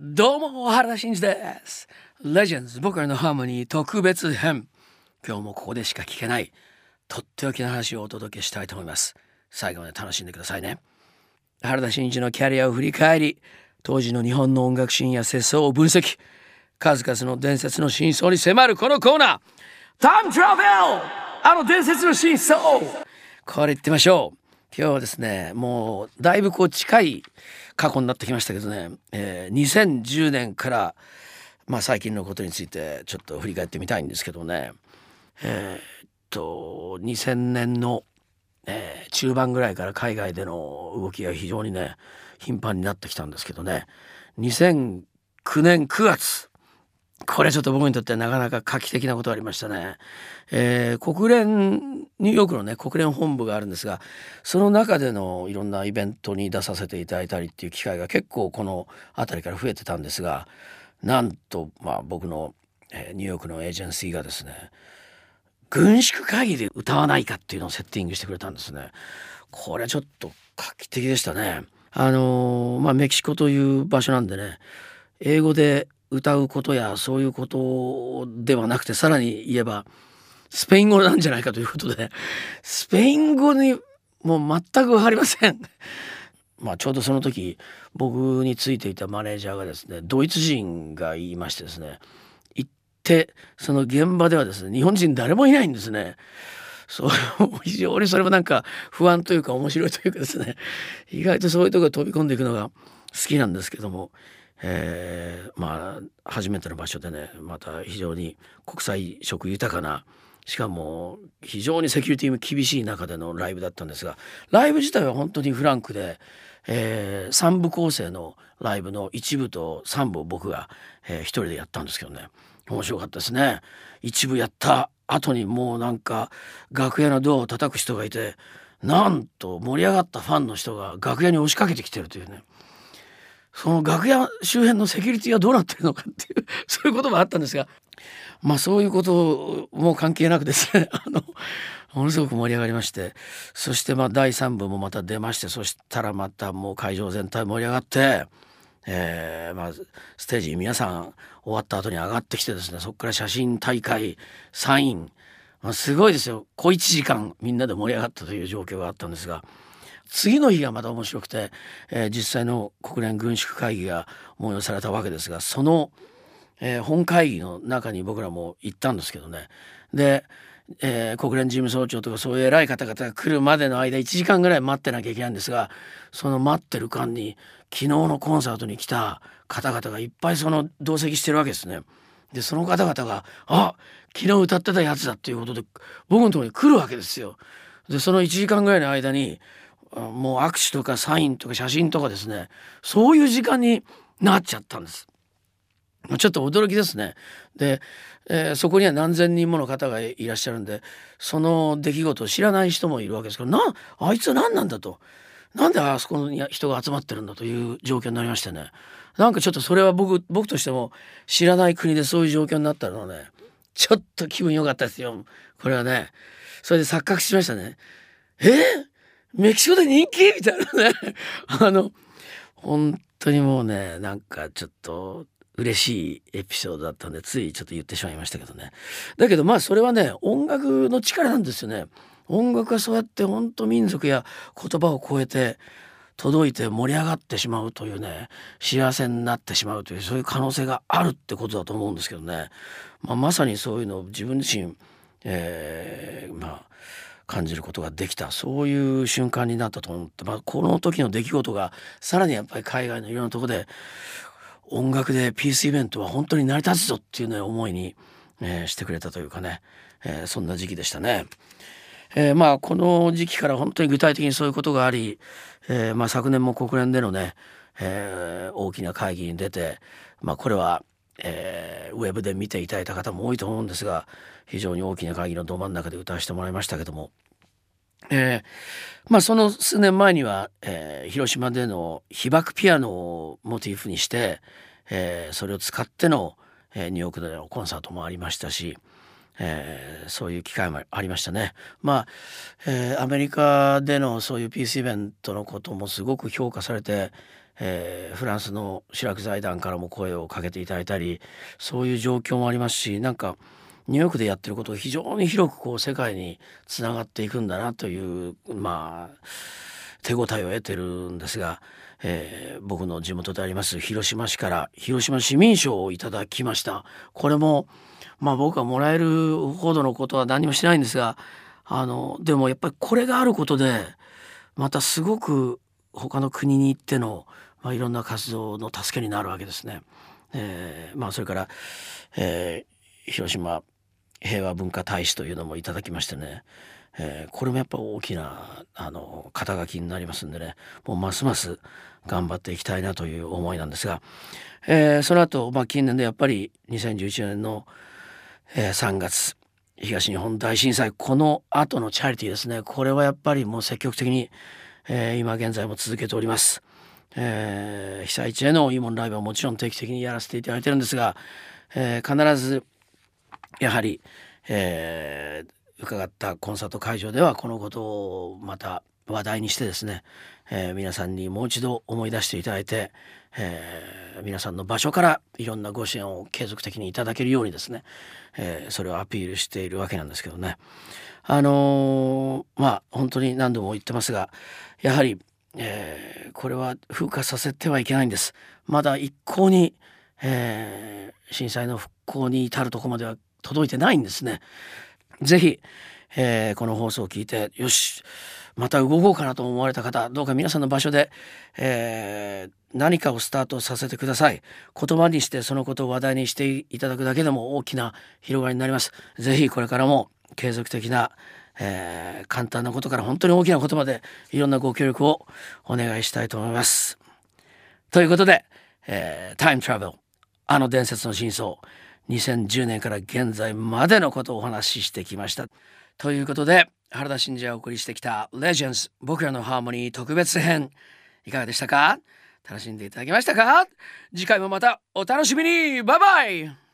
どうも原田真二です。レジェンズ僕らのハーモニー特別編。今日もここでしか聞けない。とっておきの話をお届けしたいと思います。最後まで楽しんでくださいね。原田真一のキャリアを振り返り当時の日本の音楽シーンや世相を分析。数々の伝説の真相に迫るこのコーナー。タイムトラベルあの伝説の真相。これ言ってみましょう。今日はですねもうだいぶこう近い過去になってきましたけどね、えー、2010年からまあ最近のことについてちょっと振り返ってみたいんですけどね。えー、っと2000年の、えー、中盤ぐらいから海外での動きが非常にね頻繁になってきたんですけどね。2009年9月これちょっと僕にとってなかなか画期的なことありましたね。えー、国連ニューヨークのね国連本部があるんですがその中でのいろんなイベントに出させていただいたりっていう機会が結構この辺りから増えてたんですがなんとまあ僕の、えー、ニューヨークのエージェンシーがですね軍縮会議で歌わないかっていうのをセッティングしてくれたんですね。これちょっと画期的でしたね。あのー、まあメキシコという場所なんでね英語で歌うことやそういうことではなくてさらに言えばスペイン語なんじゃないかということでスペイン語にもう全く分かりません。まあちょうどその時僕についていたマネージャーがですねドイツ人が言いましてですね行ってその現場ではですね日本人誰もいないんですね。そう非常にそれもなんか不安というか面白いというかですね意外とそういうところ飛び込んでいくのが好きなんですけどもえー、まあ初めての場所でねまた非常に国際色豊かなしかも非常にセキュリティも厳しい中でのライブだったんですがライブ自体は本当にフランクで、えー、3部構成のライブの1部と3部を僕が、えー、一人でやったんですけどね面白かったですね。1部やった後にもうなんか楽屋のドアを叩く人がいてなんと盛り上がったファンの人が楽屋に押しかけてきてるというね。その楽屋周辺のセキュリティはどうなってるのかっていう そういうこともあったんですがまあそういうことも関係なくですね あのものすごく盛り上がりましてそしてまあ第3部もまた出ましてそしたらまたもう会場全体盛り上がって、えー、まあステージ皆さん終わった後に上がってきてですねそこから写真大会サイン、まあ、すごいですよ小1時間みんなで盛り上がったという状況があったんですが。次の日がまた面白くて、えー、実際の国連軍縮会議が催されたわけですがその、えー、本会議の中に僕らも行ったんですけどねで、えー、国連事務総長とかそういう偉い方々が来るまでの間1時間ぐらい待ってなきゃいけないんですがその待ってる間に昨日のコンサートに来た方々がいっぱいその同席してるわけですね。でその方々が「あ昨日歌ってたやつだ」っていうことで僕のところに来るわけですよ。でその1時間ぐらいの間にもう握手とかサインとか写真とかですねそういう時間になっちゃったんです。ちょっと驚きですね。で、えー、そこには何千人もの方がいらっしゃるんでその出来事を知らない人もいるわけですからなあいつは何なんだと。なんであそこに人が集まってるんだという状況になりましてね。なんかちょっとそれは僕僕としても知らない国でそういう状況になったのはねちょっと気分良かったですよ。これはね。それで錯覚しましたね。えー、メキシコで人気？みたいなね。あの本当にもうねなんかちょっと嬉しいエピソードだったんでついちょっと言ってしまいましたけどね。だけどまあそれはね音楽の力なんですよね。音楽はそうやって本当民族や言葉を超えて届いて盛り上がってしまうというね幸せになってしまうというそういう可能性があるってことだと思うんですけどね、まあ、まさにそういうのを自分自身、えー、まあ感じることができたそういう瞬間になったと思って、まあ、この時の出来事がさらにやっぱり海外のいろんなとこで音楽でピースイベントは本当に成り立つぞっていうね思いに、えー、してくれたというかね、えー、そんな時期でしたね。えー、まあこの時期から本当に具体的にそういうことがあり、えー、まあ昨年も国連でのね、えー、大きな会議に出て、まあ、これは、えー、ウェブで見ていただいた方も多いと思うんですが非常に大きな会議のど真ん中で歌わせてもらいましたけども、えー、まあその数年前には、えー、広島での被爆ピアノをモチーフにして、え、それを使っての、え、ニューヨークでのコンサートもありましたし、え、そういう機会もありましたね。まあ、え、アメリカでのそういうピースイベントのこともすごく評価されて、えー、フランスの白く財団からも声をかけていただいたりそういう状況もありますしなんかニューヨークでやってることが非常に広くこう世界につながっていくんだなというまあ手応えを得てるんですが、えー、僕の地元であります広島市から広島市民賞をいただきました。これもまあ僕はもらえるほどのことは何もしないんですがあのでもやっぱりこれがあることでまたすごく他の国に行っての、まあ、いろんな活動の助けになるわけですね。えー、まあそれから、えー、広島平和文化大使というのもいただきましてね、えー、これもやっぱ大きなあの肩書きになりますんでねもうますます頑張っていきたいなという思いなんですが、えー、その後、まあ近年でやっぱり2011年の、えー、3月東日本大震災この後のチャリティーですねこれはやっぱりもう積極的に、えー、今現在も続けております。えー、被災地への慰問ライブはもちろん定期的にやらせていただいてるんですが、えー、必ずやはり、えー、伺ったコンサート会場ではこのことをまた話題にしてですね、えー、皆さんにもう一度思い出していただいて、えー、皆さんの場所からいろんなご支援を継続的にいただけるようにですね、えー、それをアピールしているわけなんですけどね。あのまあ本当に何度も言ってますがやはり、えこれは風化させてはいけないんです。まだ一向に、え震災の復興に至るとこまでは届いてないんですね。ぜひ、えー、この放送を聞いてよしまた動こうかなと思われた方どうか皆さんの場所で、えー、何かをスタートさせてください。言葉にしてそのことを話題にしていただくだけでも大きな広がりになります。ぜひこれからも継続的な、えー、簡単なことから本当に大きなことまでいろんなご協力をお願いしたいと思います。ということで、えー、タイムトラベルあの伝説の真相。2010年から現在までのことをお話ししてきました。ということで原田真二がお送りしてきた「Legends 僕らのハーモニー特別編」いかがでしたか？楽しんでいただけましたか？次回もまたお楽しみに。バイバイ！